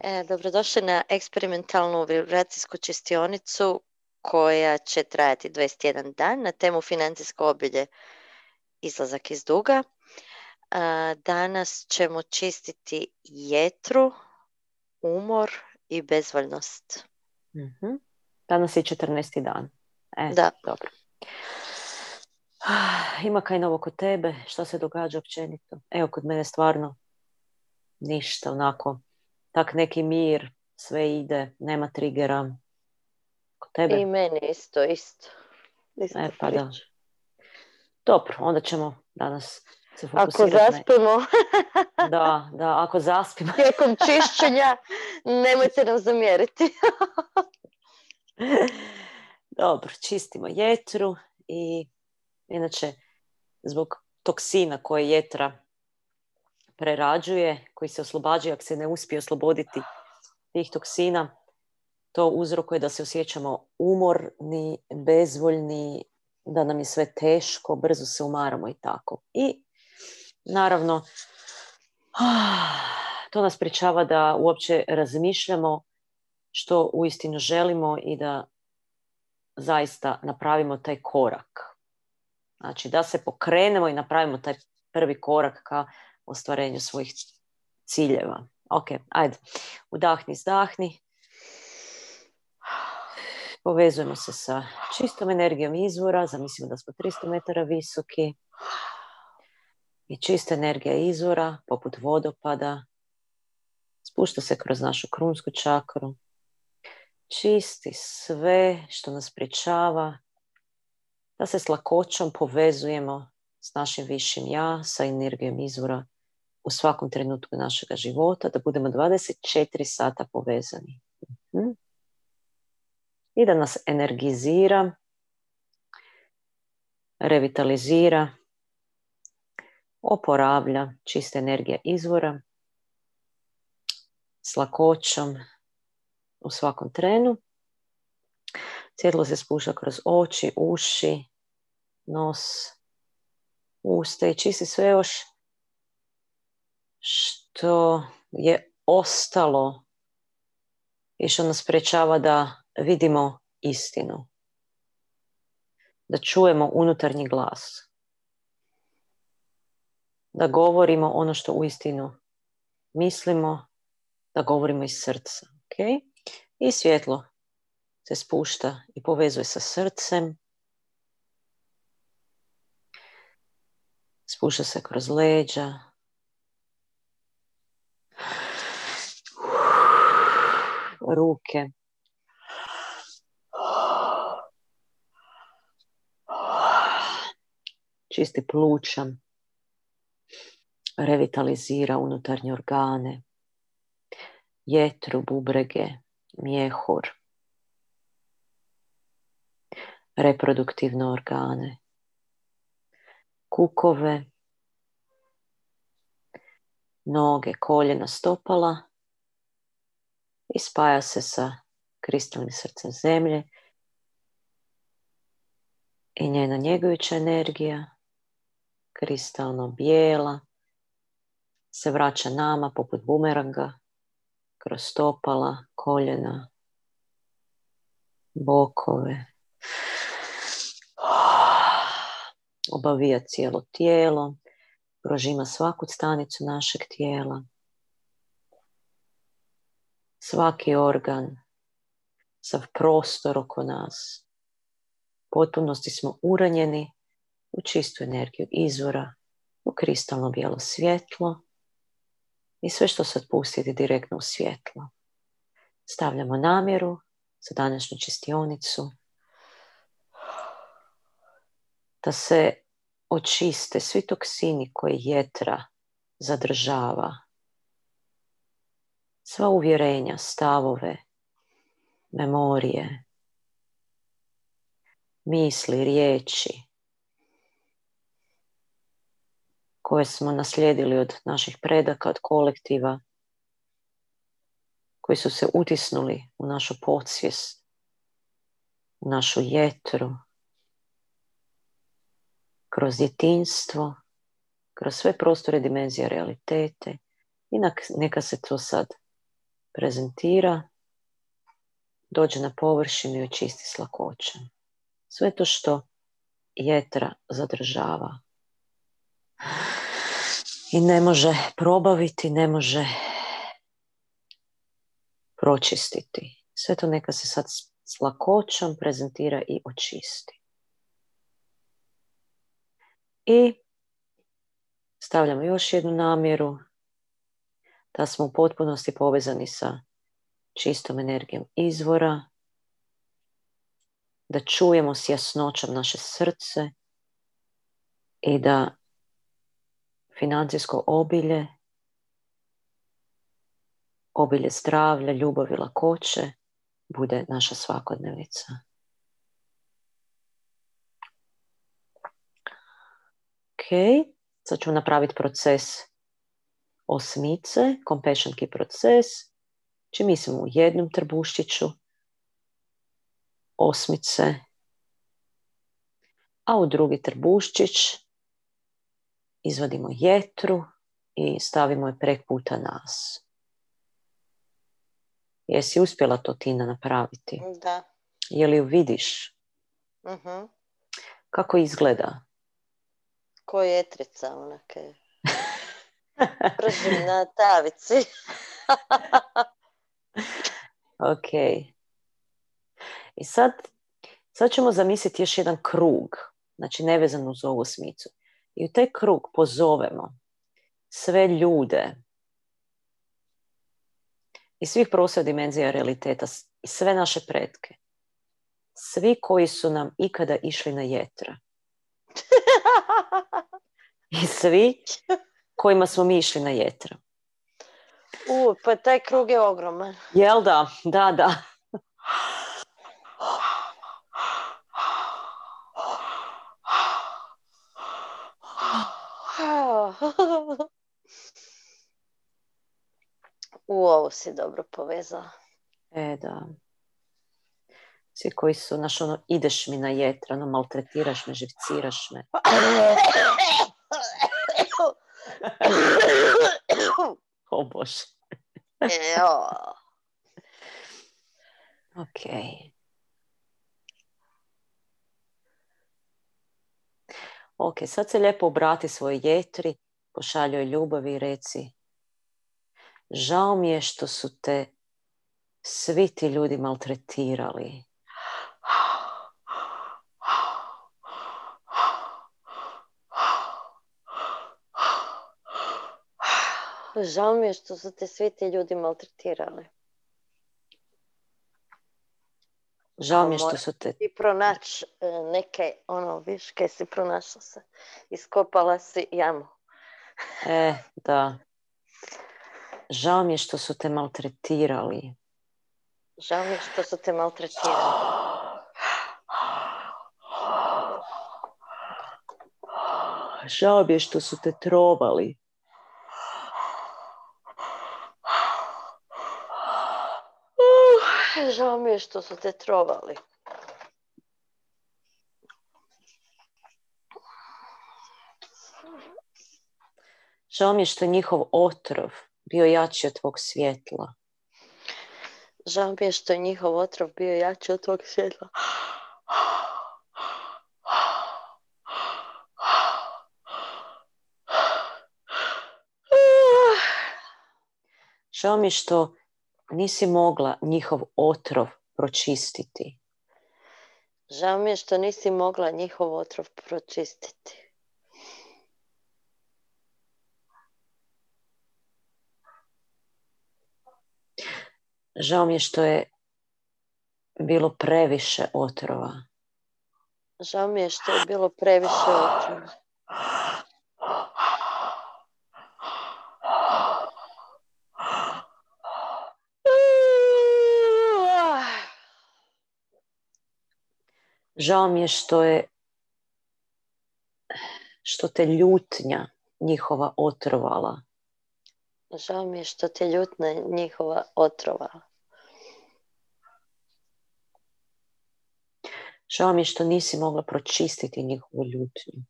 E, dobrodošli na eksperimentalnu vibracijsku čistionicu koja će trajati 21 dan na temu financijsko obilje izlazak iz duga. danas ćemo čistiti jetru, umor i bezvoljnost. mm Danas je 14. dan. E, da. Dobro. Ima kaj novo kod tebe? Što se događa općenito? Evo, kod mene stvarno ništa, onako, tak neki mir, sve ide, nema trigera. Kod tebe? I meni isto, isto. isto e, pa da. Dobro, onda ćemo danas se Ako zaspimo. da, da, ako zaspimo. Tijekom čišćenja nemojte nam zamjeriti. Dobro, čistimo jetru i inače zbog toksina koje jetra prerađuje, koji se oslobađaju ako se ne uspije osloboditi tih toksina, to uzrokuje da se osjećamo umorni, bezvoljni, da nam je sve teško, brzo se umaramo i tako. I naravno, to nas pričava da uopće razmišljamo što uistinu želimo i da zaista napravimo taj korak. Znači da se pokrenemo i napravimo taj prvi korak ka ostvarenju svojih ciljeva. Ok, ajde. Udahni, izdahni. Povezujemo se sa čistom energijom izvora. Zamislimo da smo 300 metara visoki. I čista energija izvora, poput vodopada, spušta se kroz našu krunsku čakru. Čisti sve što nas pričava da se s lakoćom povezujemo s našim višim ja, sa energijom izvora u svakom trenutku našega života, da budemo 24 sata povezani. Mhm. I da nas energizira, revitalizira, oporavlja čista energija izvora s lakoćom u svakom trenu. Svjetlo se spušta kroz oči, uši, nos, usta i čisti sve još što je ostalo i što nas prečava da vidimo istinu. Da čujemo unutarnji glas. Da govorimo ono što uistinu mislimo, da govorimo iz srca. Okay? I svjetlo se spušta i povezuje sa srcem. Spušta se kroz leđa, ruke. Čisti pluća, revitalizira unutarnje organe, jetru, bubrege, mjehur, reproduktivne organe, kukove, noge, koljena, stopala. I spaja se sa kristalnim srcem zemlje. I njena njegujuća energija, kristalno bijela, se vraća nama poput bumeranga kroz stopala, koljena, bokove. Obavija cijelo tijelo, prožima svaku stanicu našeg tijela svaki organ, sav prostor oko nas. Potpunosti smo uranjeni u čistu energiju izvora, u kristalno bijelo svjetlo i sve što se otpusti direktno u svjetlo. Stavljamo namjeru za današnju čistionicu da se očiste svi toksini koji jetra zadržava sva uvjerenja, stavove, memorije, misli, riječi koje smo naslijedili od naših predaka, od kolektiva, koji su se utisnuli u našu podsvijest u našu jetru, kroz djetinstvo, kroz sve prostore dimenzije realitete i neka se to sad prezentira, dođe na površinu i očisti s lakoćem. Sve to što jetra zadržava. I ne može probaviti, ne može pročistiti. Sve to neka se sad s lakoćom prezentira i očisti. I stavljamo još jednu namjeru da smo u potpunosti povezani sa čistom energijom izvora, da čujemo s jasnoćom naše srce i da financijsko obilje, obilje zdravlja, ljubavi, lakoće bude naša svakodnevica. Ok, sad ću napraviti proces osmice, compassion key proces. Čim mislimo u jednom trbuščiću osmice, a u drugi trbuščić izvadimo jetru i stavimo je prek puta nas. Jesi uspjela to Tina napraviti? Da. Je li ju vidiš? uh Kako izgleda? Ko jetrica onake. Pržim na tavici. ok. I sad, sad ćemo zamisliti još jedan krug. Znači nevezan uz ovu smicu. I u taj krug pozovemo sve ljude i svih prostora dimenzija realiteta i sve naše pretke. Svi koji su nam ikada išli na jetra. I svi kojima smo mi išli na jetra. U, pa taj krug je ogroman. Jel da? Da, da. U ovo si dobro povezala. E, da. Svi koji su, znaš, ono, ideš mi na jetra, ono, maltretiraš me, živciraš me. o Bože. ok. Ok, sad se lijepo obrati svojoj jetri, pošaljoj ljubavi i reci žao mi je što su te svi ti ljudi maltretirali. Žao mi je što su te svi ti ljudi maltretirali. Žao mi je što su te... I pronaći e, neke, ono, viš, kaj si pronašla se. Iskopala si jamu. e, da. Žao mi je što su te maltretirali. Žao mi je što su te maltretirali. Žao mi je što su te trovali. Žao mi je što su te trovali. Žao mi je što je njihov otrov bio jači od tvog svjetla. Žao mi je što je njihov otrov bio jači od tvog svjetla. Žao mi je što nisi mogla njihov otrov pročistiti. Žao mi je što nisi mogla njihov otrov pročistiti. Žao mi je što je bilo previše otrova. Žao mi je što je bilo previše otrova. Žao mi je što je što te ljutnja njihova otrovala. Žao mi je što te ljutna njihova otrova. Žao mi je što nisi mogla pročistiti njihovu ljutnju.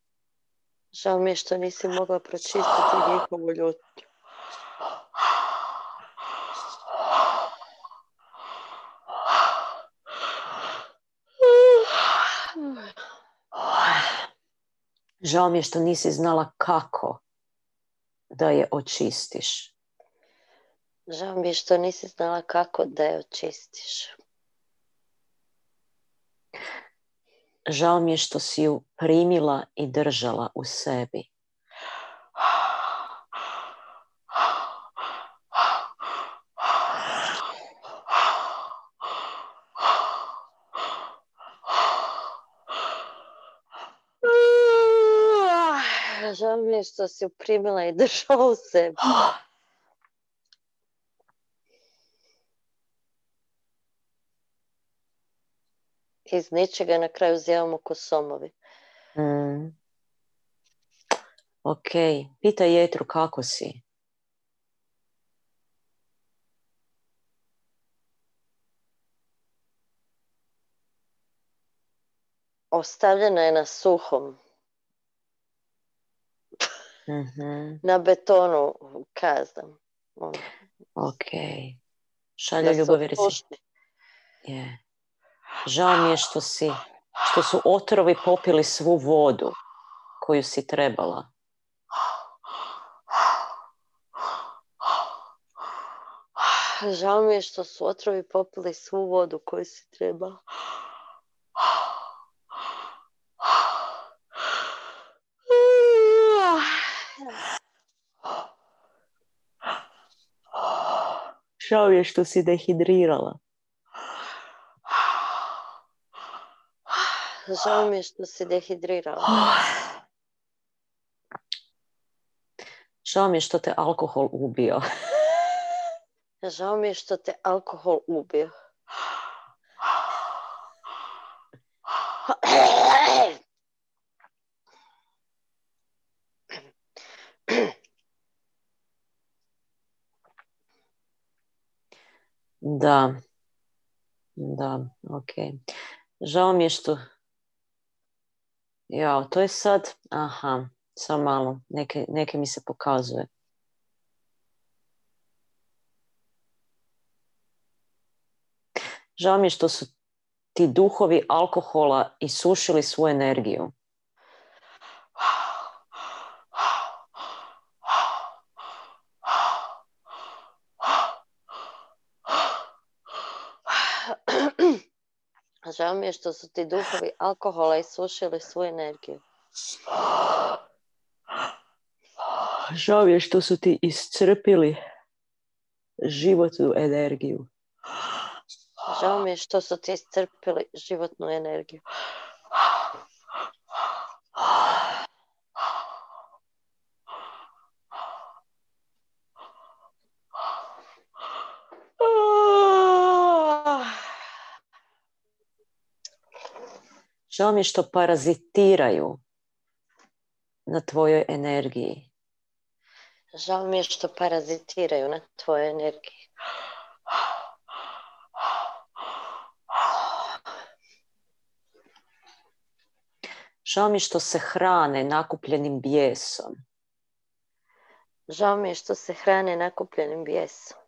Žao mi je što nisi mogla pročistiti njihovu ljutnju. Žao mi je što nisi znala kako da je očistiš. Žao mi je što nisi znala kako da je očistiš. Žao mi je što si ju primila i držala u sebi. Žao mi je što si ju primila i držala u sebi. Iz ničega na kraju zjevamo ko somovi. Mm. Ok, pitaj Jetru kako si. Ostavljena je na suhom, Mhm, na betonu kazdam. Ono, Ok. Šalje da se ljubav jer si- otpusti. je. Žao mi je što si, što su otrovi popili svu vodu koju si trebala. Žao mi je što su otrovi popili svu vodu koju si trebala. Žao mi je što si dehidrirala. Žao mi je što si dehidrirala. Žao mi je što te alkohol ubio. Žao mi je što te alkohol ubio. Da. Da, ok. Žao mi je što... Jao, to je sad... Aha, samo malo. Neke, neke mi se pokazuje. Žao mi je što su ti duhovi alkohola isušili svu energiju. Žao mi je što su ti duhovi alkohola isušili svu energiju. Žao mi je što su ti iscrpili životnu energiju. Žao mi je što su ti iscrpili životnu energiju. Žao mi je što parazitiraju na tvojoj energiji. Žao mi je što parazitiraju na tvojoj energiji. Žao mi je što se hrane nakupljenim bijesom. Žao mi je što se hrane nakupljenim bijesom.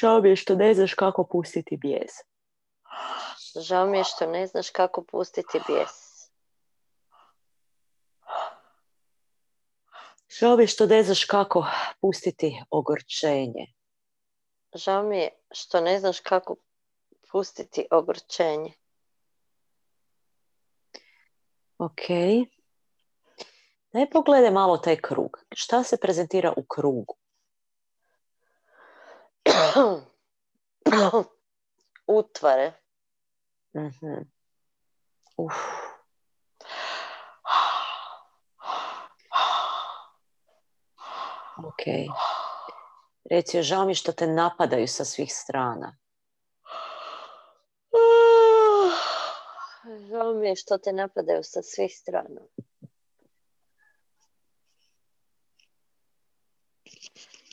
Žao mi je što ne znaš kako pustiti bijes. Žao mi je što ne znaš kako pustiti bijes. Žao mi je što ne znaš kako pustiti ogorčenje. Žao mi je što ne znaš kako pustiti ogorčenje. Ok. Daj pogledaj malo taj krug. Šta se prezentira u krugu? Utvare. Mhm. Uf. Ok. Reci, joj, žao mi što te napadaju sa svih strana. Žao mi je što te napadaju sa svih strana.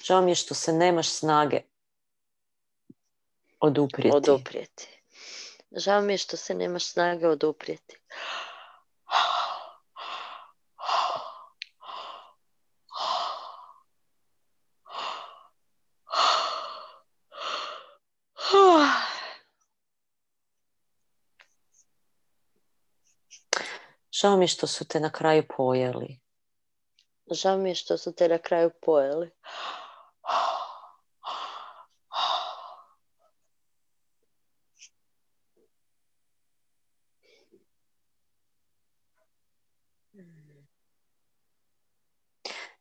Žao mi je što se nemaš snage oduprijeti. oduprijeti. Žao mi je što se nemaš snage oduprijeti. Žao mi je što su te na kraju pojeli. Žao mi je što su te na kraju pojeli.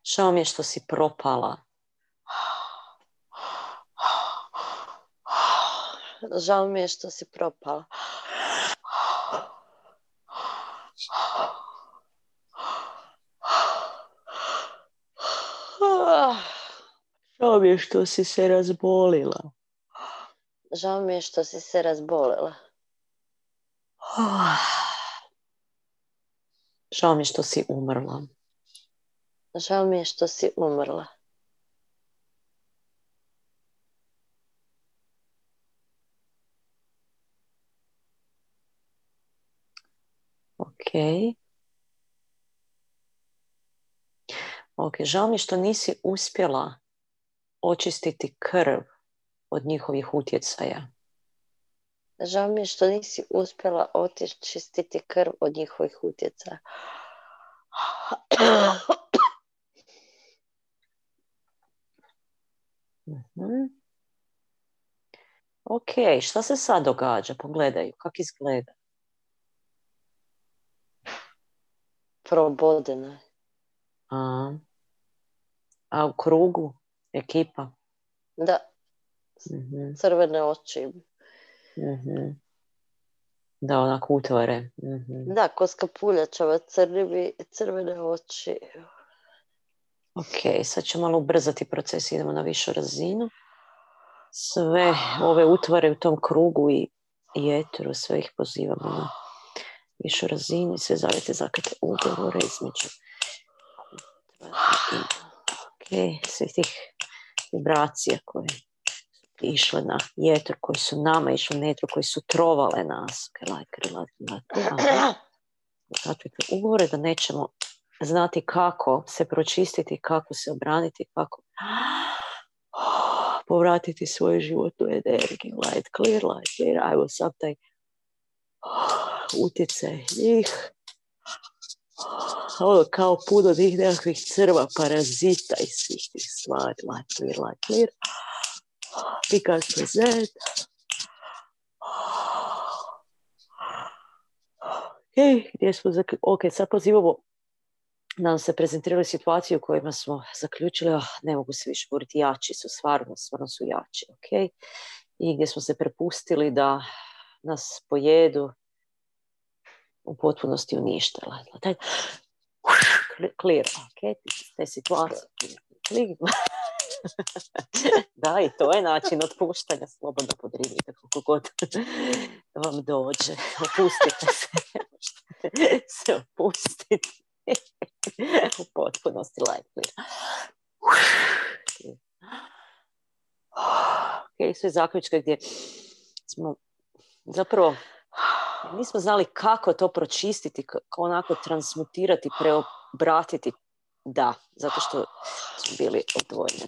Žao mi je što si propala. Žao mi je što si propala. Žao mi je što si se razbolila. Žao mi je što si se razbolila. Žao mi je što si umrla. Žao mi je što si umrla. Ok. Ok, žao mi je što nisi uspjela očistiti krv od njihovih utjecaja. Žao mi je što nisi uspjela očistiti krv od njihovih utjecaja. Mhm. Ok, šta se sad događa? Pogledaju, kako izgleda. Probodena je. A, a u krugu ekipa? Da, Mhm, crvene oči. Mhm. Da, onak utvore. Mhm. Da, ko skapuljačava crni, crvene oči. Ok, sad ću malo ubrzati proces, idemo na višu razinu. Sve ove utvare u tom krugu i, eteru, sve ih pozivamo na višu razinu sve zavete zakate ugovore između ok, svih tih vibracija koje išle na jetru, koji su nama išli na jetru, koji su trovale nas. Ugovore da nećemo znati kako se pročistiti, kako se obraniti, kako povratiti svoju životnu energiju. Light clear, light clear. Ajmo sam taj utjecaj njih. Ono kao puno tih nekakvih crva, parazita i svih tih stvari. Light clear, light clear. Because present. Ok, gdje smo zak- Ok, sad pozivamo nam se prezentirali situaciju u kojima smo zaključili, ah, ne mogu se više govoriti, jači su, stvarno, stvarno su jači, ok? I gdje smo se prepustili da nas pojedu u potpunosti uništila. Taj, clear, ok? Te situacije. Da, i to je način otpuštanja, slobodno podrivite kako god vam dođe. Opustite se. Se opustiti. u potpunosti clear. Ok, sve zaključke gdje smo zapravo nismo znali kako to pročistiti, kako onako transmutirati, preobratiti. Da, zato što su bili odvojene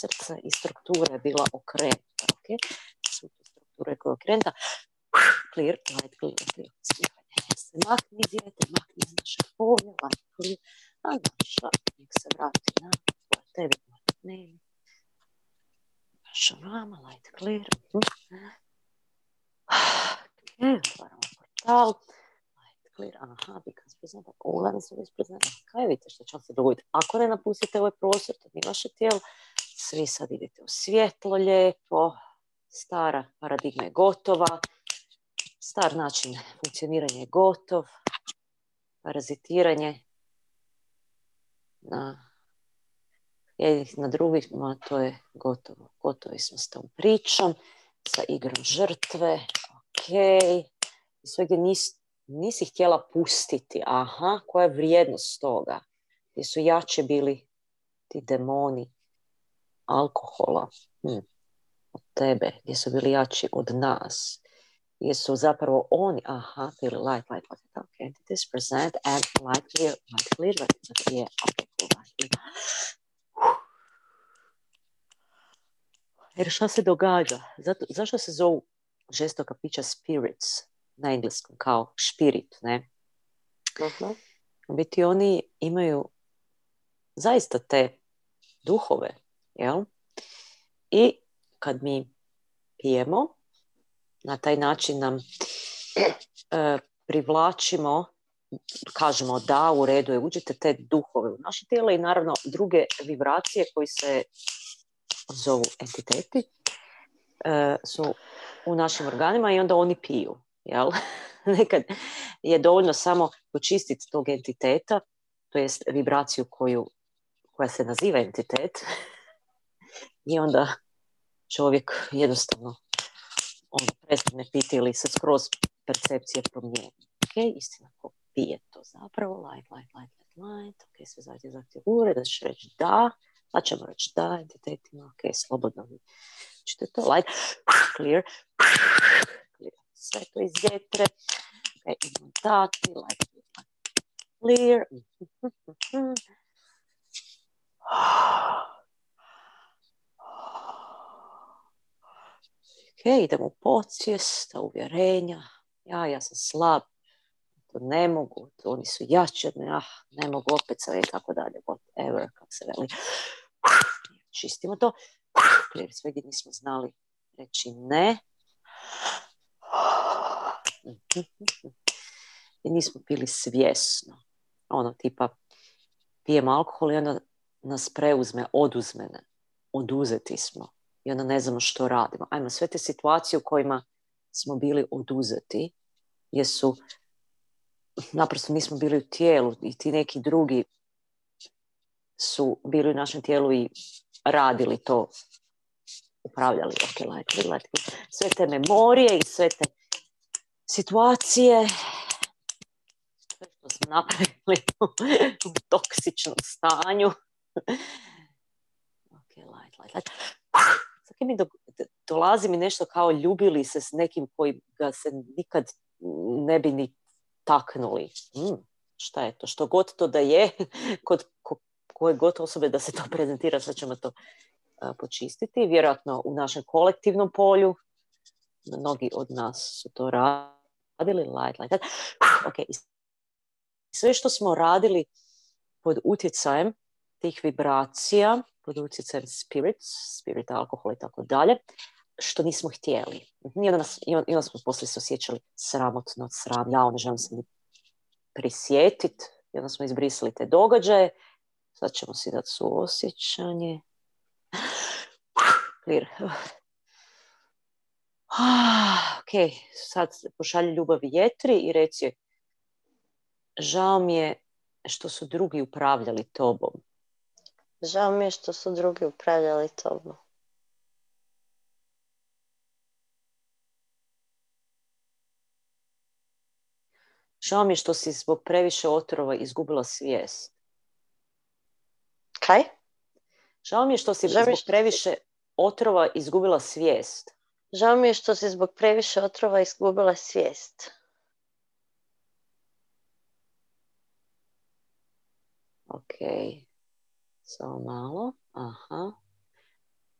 srca i struktura je bila okrenuta. Okay? Su strukture koje je okrenuta. Clear, light, clear, clear. Makni dijete, makni iz naše polja, light, clear. A naša, nek se vrati na tebi, ne. Naša vama, light, clear. Ok, otvaramo portal. Light, clear, aha, because present, ulani su već present. Kaj vidite što će vam se dogoditi? Ako ne napustite ovaj prostor, to nije vaše tijelo, svi sad idete u svjetlo lijepo, stara paradigma je gotova, star način funkcioniranja je gotov, parazitiranje na jednih na drugima, to je gotovo. Gotovi smo s tom pričom, sa igrom žrtve, ok. I sve gdje nis, nisi htjela pustiti, aha, koja je vrijednost toga? Gdje su jače bili ti demoni alkohola. Hm. od tebe, gdje su bili jači od nas, gdje su zapravo oni, aha, bili light, light, light, ok, entities present and light clear, light clear, light clear, ok, cool, light clear. Jer šta se događa? Zato, zašto se zovu žestoka pića spirits na engleskom, kao špirit, ne? Uh-huh. U biti oni imaju zaista te duhove, jel? I kad mi pijemo, na taj način nam e, privlačimo, kažemo da, u redu je, uđete te duhove u naše tijelo i naravno druge vibracije koji se zovu entiteti e, su u našim organima i onda oni piju. Jel? Nekad je dovoljno samo počistiti tog entiteta, to jest vibraciju koju, koja se naziva entitet i onda čovjek jednostavno ono, prestane piti ili se skroz percepcije promijeni. Ok, istina, ko pije to zapravo, light, light, light, light, light, ok, sve zahtje, zahtje ure, da ćeš reći da, pa ćemo reći da entitetima, ok, slobodno ćete to, light, clear, sve to iz jetre, ok, idemo dati, light, light, clear, ok, idem u podsvijest, uvjerenja, ja, ja sam slab, to ne mogu, to oni su jači od ah, ne mogu opet sve i tako dalje, whatever, kako se veli. Čistimo to, jer sve gdje nismo znali reći ne. I nismo pili svjesno. Ono, tipa, pijemo alkohol i onda nas preuzme, oduzme, oduzeti smo i onda ne znamo što radimo. Ajmo, sve te situacije u kojima smo bili oduzeti, jesu naprosto nismo bili u tijelu i ti neki drugi su bili u našem tijelu i radili to, upravljali sve te memorije i sve te situacije sve što smo napravili u toksičnom stanju. ok, light, light, light mi do, dolazi mi nešto kao ljubili se s nekim koji ga se nikad ne bi ni taknuli. Mm, šta je to? Što god to da je, kod ko, koje god osobe da se to prezentira, sad ćemo to počistiti. Vjerojatno u našem kolektivnom polju, mnogi od nas su to radili, light, light, light. Sve što smo radili pod utjecajem tih vibracija, pod utjecajem spirits, spirit, alkohol i tako dalje, što nismo htjeli. I onda, nas, i onda smo poslije se osjećali sramotno, sram, ja ne želim se ni prisjetiti. I onda smo izbrisali te događaje. Sad ćemo si dati suosjećanje. Clear. ok, sad pošalji ljubav vjetri i reci žao mi je što su drugi upravljali tobom. Žao mi je što su drugi upravljali tobom. Žao mi je što si zbog previše otrova izgubila svijest. Kaj? Žao mi je što si zbog previše otrova izgubila svijest. Žao mi je što si zbog previše otrova izgubila svijest. Ok. Samo malo. Aha.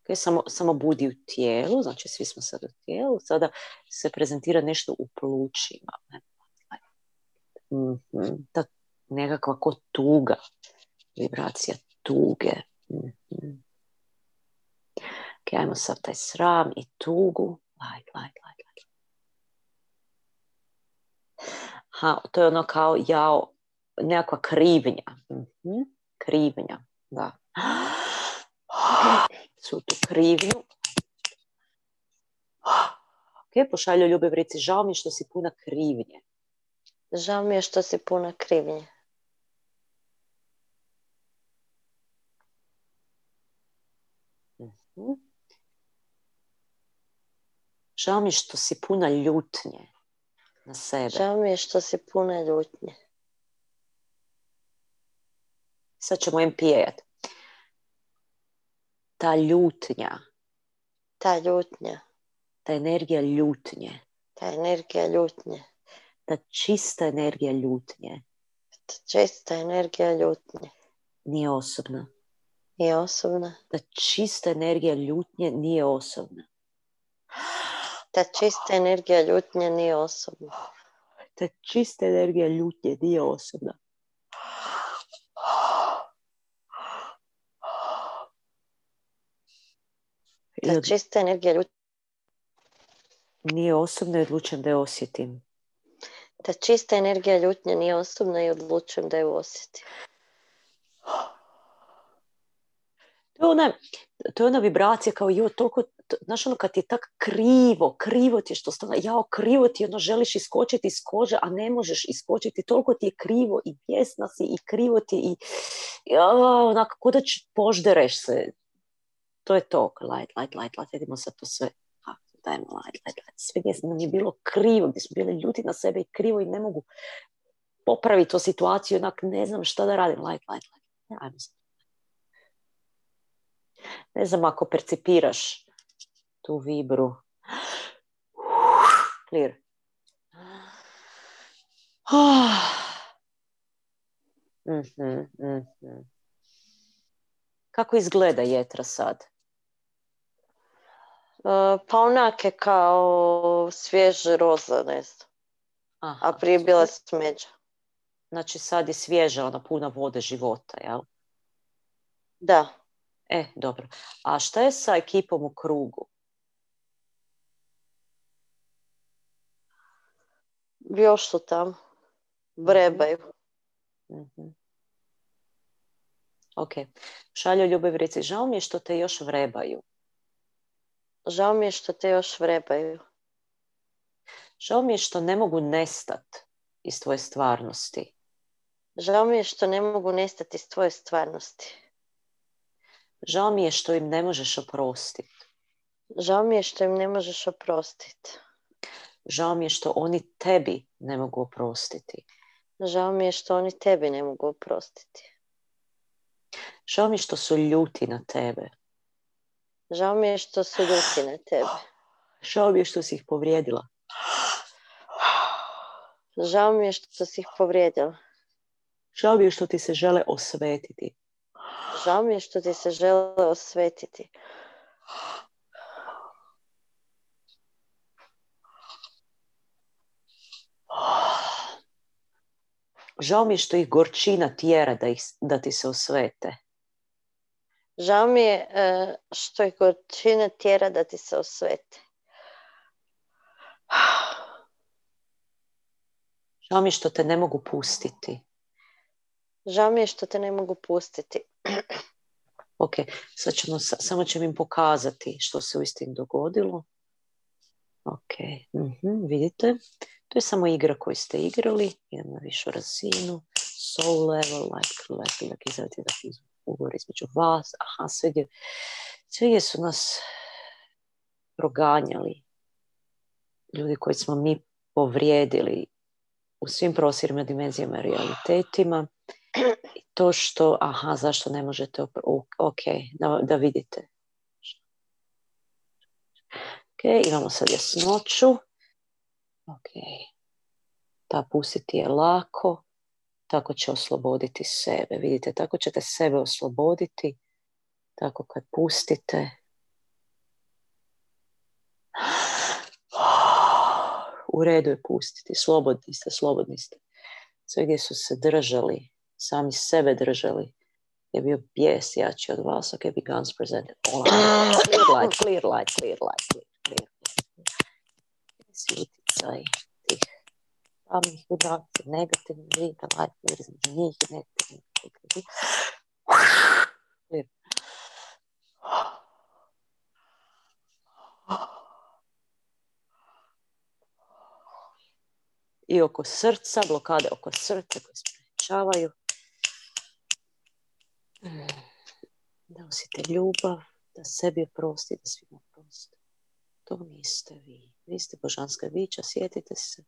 Okay, samo, samo budi u tijelu, znači svi smo sad u tijelu. Sada se prezentira nešto u plućima. Mm-hmm. Ta nekakva ko tuga. Vibracija tuge. Mm-hmm. Ok, ajmo sad taj sram i tugu. Light, light, light. Ha, to je ono kao jao, nekakva krivnja. Mm-hmm. Krivnja. Da. Su tu krivnju. Ok, pošalju ljubav reci, žao mi je što si puna krivnje. Žao mi je što si puna krivnje. Mhm. Žao mi je što si puna ljutnje na sebe. Žao mi je što si puna ljutnje. Sad ćemo im pijat. Ta ljutnja Ta ljutnja. Ta energija ljutnje. Ta energija ljutnje. Ta čista energija ljutnje. Ta čista energija ljutnje. Nije osobna. Nije osobna. Ta čista energija ljutnje nije osobna. Ta čista energija ljutnje nije osobna. Ta čista energija ljutnje nije osobna. Ta čista energija ljutnje nije osobna i odlučujem da je osjetim. Ta čista energija ljutnje nije osobna i odlučujem da je osjetim. To je ona, to je ona vibracija kao jo, toliko, to- znaš ono kad je tak krivo, krivo ti je što stano, jao, krivo ti je, ono želiš iskočiti iz kože, a ne možeš iskočiti, toliko ti je krivo i pjesna si i krivo ti je i jao, onako, ko da poždereš se. To je to, light, light, light, light, vidimo sad to sve. Dajmo light, light, light. Sve gdje nam je bilo krivo, gdje smo bili ljuti na sebe i krivo i ne mogu popraviti tu situaciju, onak ne znam šta da radim, light, light, light. Ajmo sad. Ne znam ako percipiraš tu vibru. Clear. Mhm, mhm. Kako izgleda jetra sad? Uh, pa onake kao svježe roza, ne znam. Aha, A prije bila smeđa. Znači sad je svježa, ona puna vode života, jel? Da. E, dobro. A šta je sa ekipom u krugu? Još su tamo. Vrebaju. Mhm. Ok. Šalju ljubav reci, žao mi je što te još vrebaju. Žao mi je što te još vrebaju. Žao mi je što ne mogu nestat iz tvoje stvarnosti. Žao mi je što ne mogu nestati iz tvoje stvarnosti. Žao mi je što im ne možeš oprostiti. Žao mi je što im ne možeš oprostiti. Žao mi je što oni tebi ne mogu oprostiti. Žao mi je što oni tebi ne mogu oprostiti. Žao mi je što su ljuti na tebe. Žao mi je što su ljuti na tebe. Žao mi je što si ih povrijedila. Žao mi je što si ih povrijedila. Žao mi je što ti se žele osvetiti. Žao mi je što ti se žele osvetiti. Žao mi je što ih gorčina tjera da, ih, da ti se osvete. Žao mi je e, što ih gorčina tjera da ti se osvete. Žao mi je što te ne mogu pustiti. Žao mi je što te ne mogu pustiti. Ok, sad ćemo, sa- samo ćemo im pokazati što se uistinu dogodilo. Ok, mhm, vidite, to je samo igra koju ste igrali, idemo na višu razinu, soul level, like, like, like, izraditi da ugovor između vas, aha, sve gdje, sve gdje su nas proganjali, ljudi koji smo mi povrijedili u svim prostorima, dimenzijama, realitetima, to što, aha, zašto ne možete, ok, da, da vidite. Ok, imamo sad jasnoću. Ok, ta pustiti je lako, tako će osloboditi sebe. Vidite, tako ćete sebe osloboditi, tako kad pustite. U redu je pustiti, slobodni ste, slobodni ste. Sve gdje su se držali, sami sebe držali, je bio bijes jači od vas, ok, be guns presented. All. Clear light, clear light, clear light, clear, clear. Svi utjecaj tih tamnih vibracija, negativnih vibra, light, clear između njih i negativnih vibra. Clear. I oko srca, blokade oko srca koje sprečavaju. Da osjete ljubav, da sebi oprosti, da svima oprosti. To niste vi. Vi ste božanska bića, sjetite se.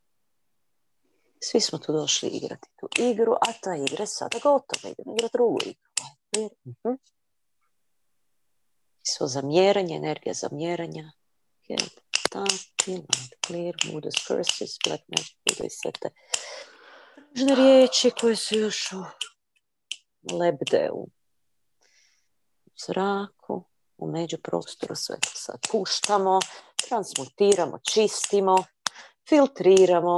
Svi smo tu došli igrati tu igru, a ta igra je sada gotova. Idemo igrati drugu igru. Mhm. Svo zamjeranje, energija zamjeranja. Get, clear, Buddha's curses, black magic, Buddha i sve riječi koje su još u lebde zraku, u međuprostoru, sve to sad puštamo, transmutiramo, čistimo, filtriramo.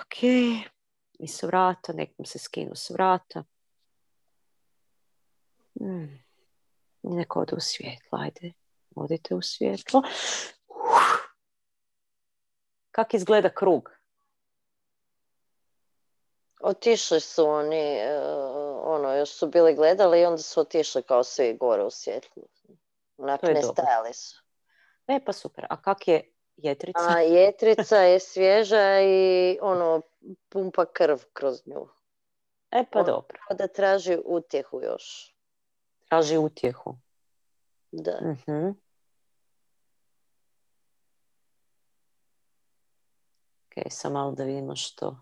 Ok, i s vrata, nekom se skinu s vrata. Hmm. Neko ode u svjetlo, ajde, odite u svjetlo. Kak izgleda krug? Otišli su oni, e, ono, još su bili gledali i onda su otišli kao svi gore u svjetlu. Onak ne stajali su. E pa super, a kak je jetrica? A jetrica je svježa i ono, pumpa krv kroz nju. E pa ono, dobro. Da traži utjehu još. Traži utjehu. Da. uh Ok, sam malo da vidimo što,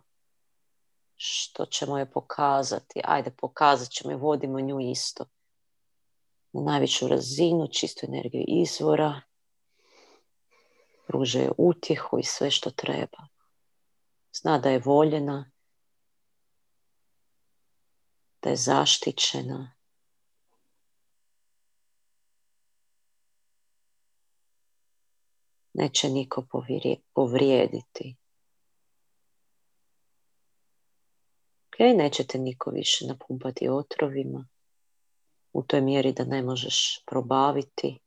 što ćemo je pokazati. Ajde, pokazat ćemo i vodimo nju isto. Na najveću razinu, čistu energiju izvora. Pruže je utjehu i sve što treba. Zna da je voljena, da je zaštićena, neće niko povrijediti. Nećete niko više napumpati otrovima u toj mjeri da ne možeš probaviti.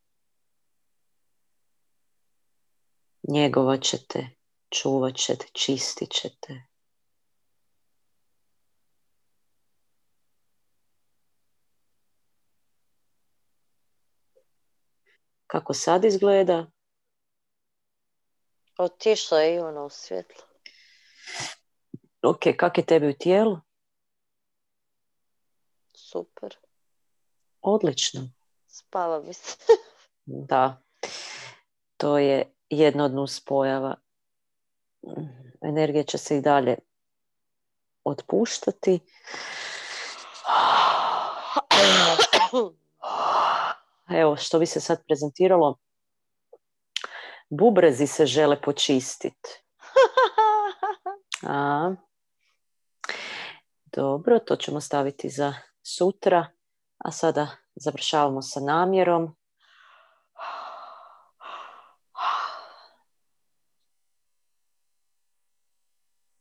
Njegovat ćete, čuvat ćete, čistit ćete. Kako sad izgleda? Otišla je i ona u svjetlo. Ok, kak je tebi u tijelu? Super. Odlično. Spava mi se. da. To je jedna od nuspojava. Energija će se i dalje otpuštati. Evo, što bi se sad prezentiralo, bubrezi se žele počistiti. A, dobro, to ćemo staviti za sutra. A sada završavamo sa namjerom.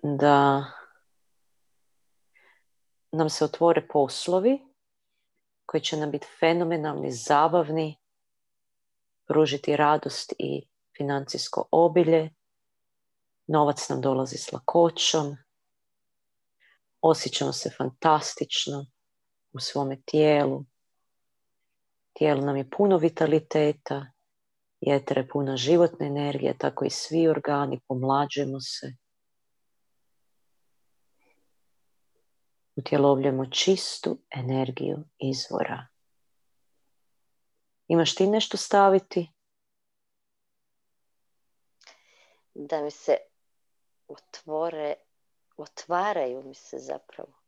Da nam se otvore poslovi koji će nam biti fenomenalni, zabavni, pružiti radost i financijsko obilje, novac nam dolazi s lakoćom, osjećamo se fantastično u svome tijelu, tijelo nam je puno vitaliteta, jetra je puna životne energije, tako i svi organi, pomlađujemo se. Utjelovljujemo čistu energiju izvora. Imaš ti nešto staviti? da mi se otvore, otvaraju mi se zapravo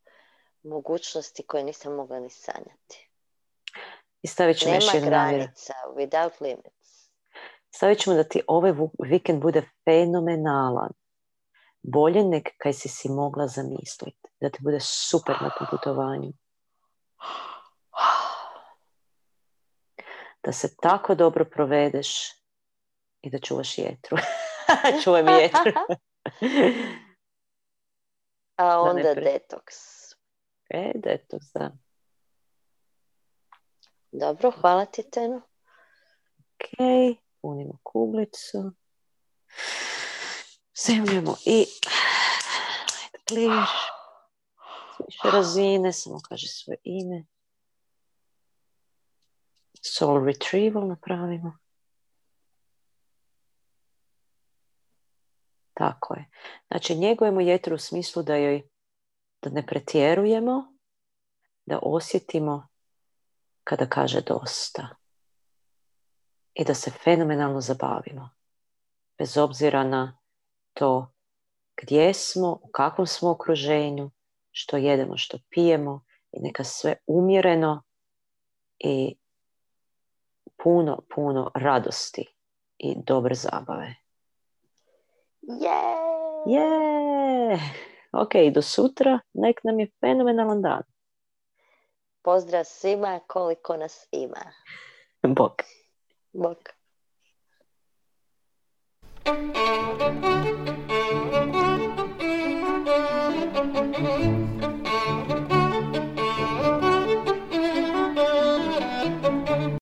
mogućnosti koje nisam mogla ni sanjati. I stavit ćemo Nema granica, without limits. Stavit ćemo da ti ovaj vikend bude fenomenalan. Bolje nek kaj si si mogla zamisliti. Da ti bude super na tom putovanju. Da se tako dobro provedeš i da čuvaš jetru. Čuvaj mi jetru. A onda detoks. E, detoks, da. Dobro, hvala ti, Teno. Ok, punimo kuglicu. Zemljamo i clear. Više razine, samo kaže svoje ime. Soul retrieval napravimo. Tako je. Znači, njegujemo jetru u smislu da joj da ne pretjerujemo, da osjetimo kada kaže dosta. I da se fenomenalno zabavimo. Bez obzira na to gdje smo, u kakvom smo okruženju, što jedemo, što pijemo i neka sve umjereno i puno, puno radosti i dobre zabave. Je! Je! Ok, do sutra, nek nam je fenomenalan dan. Pozdrav svima koliko nas ima. Bok. Bok. Bok.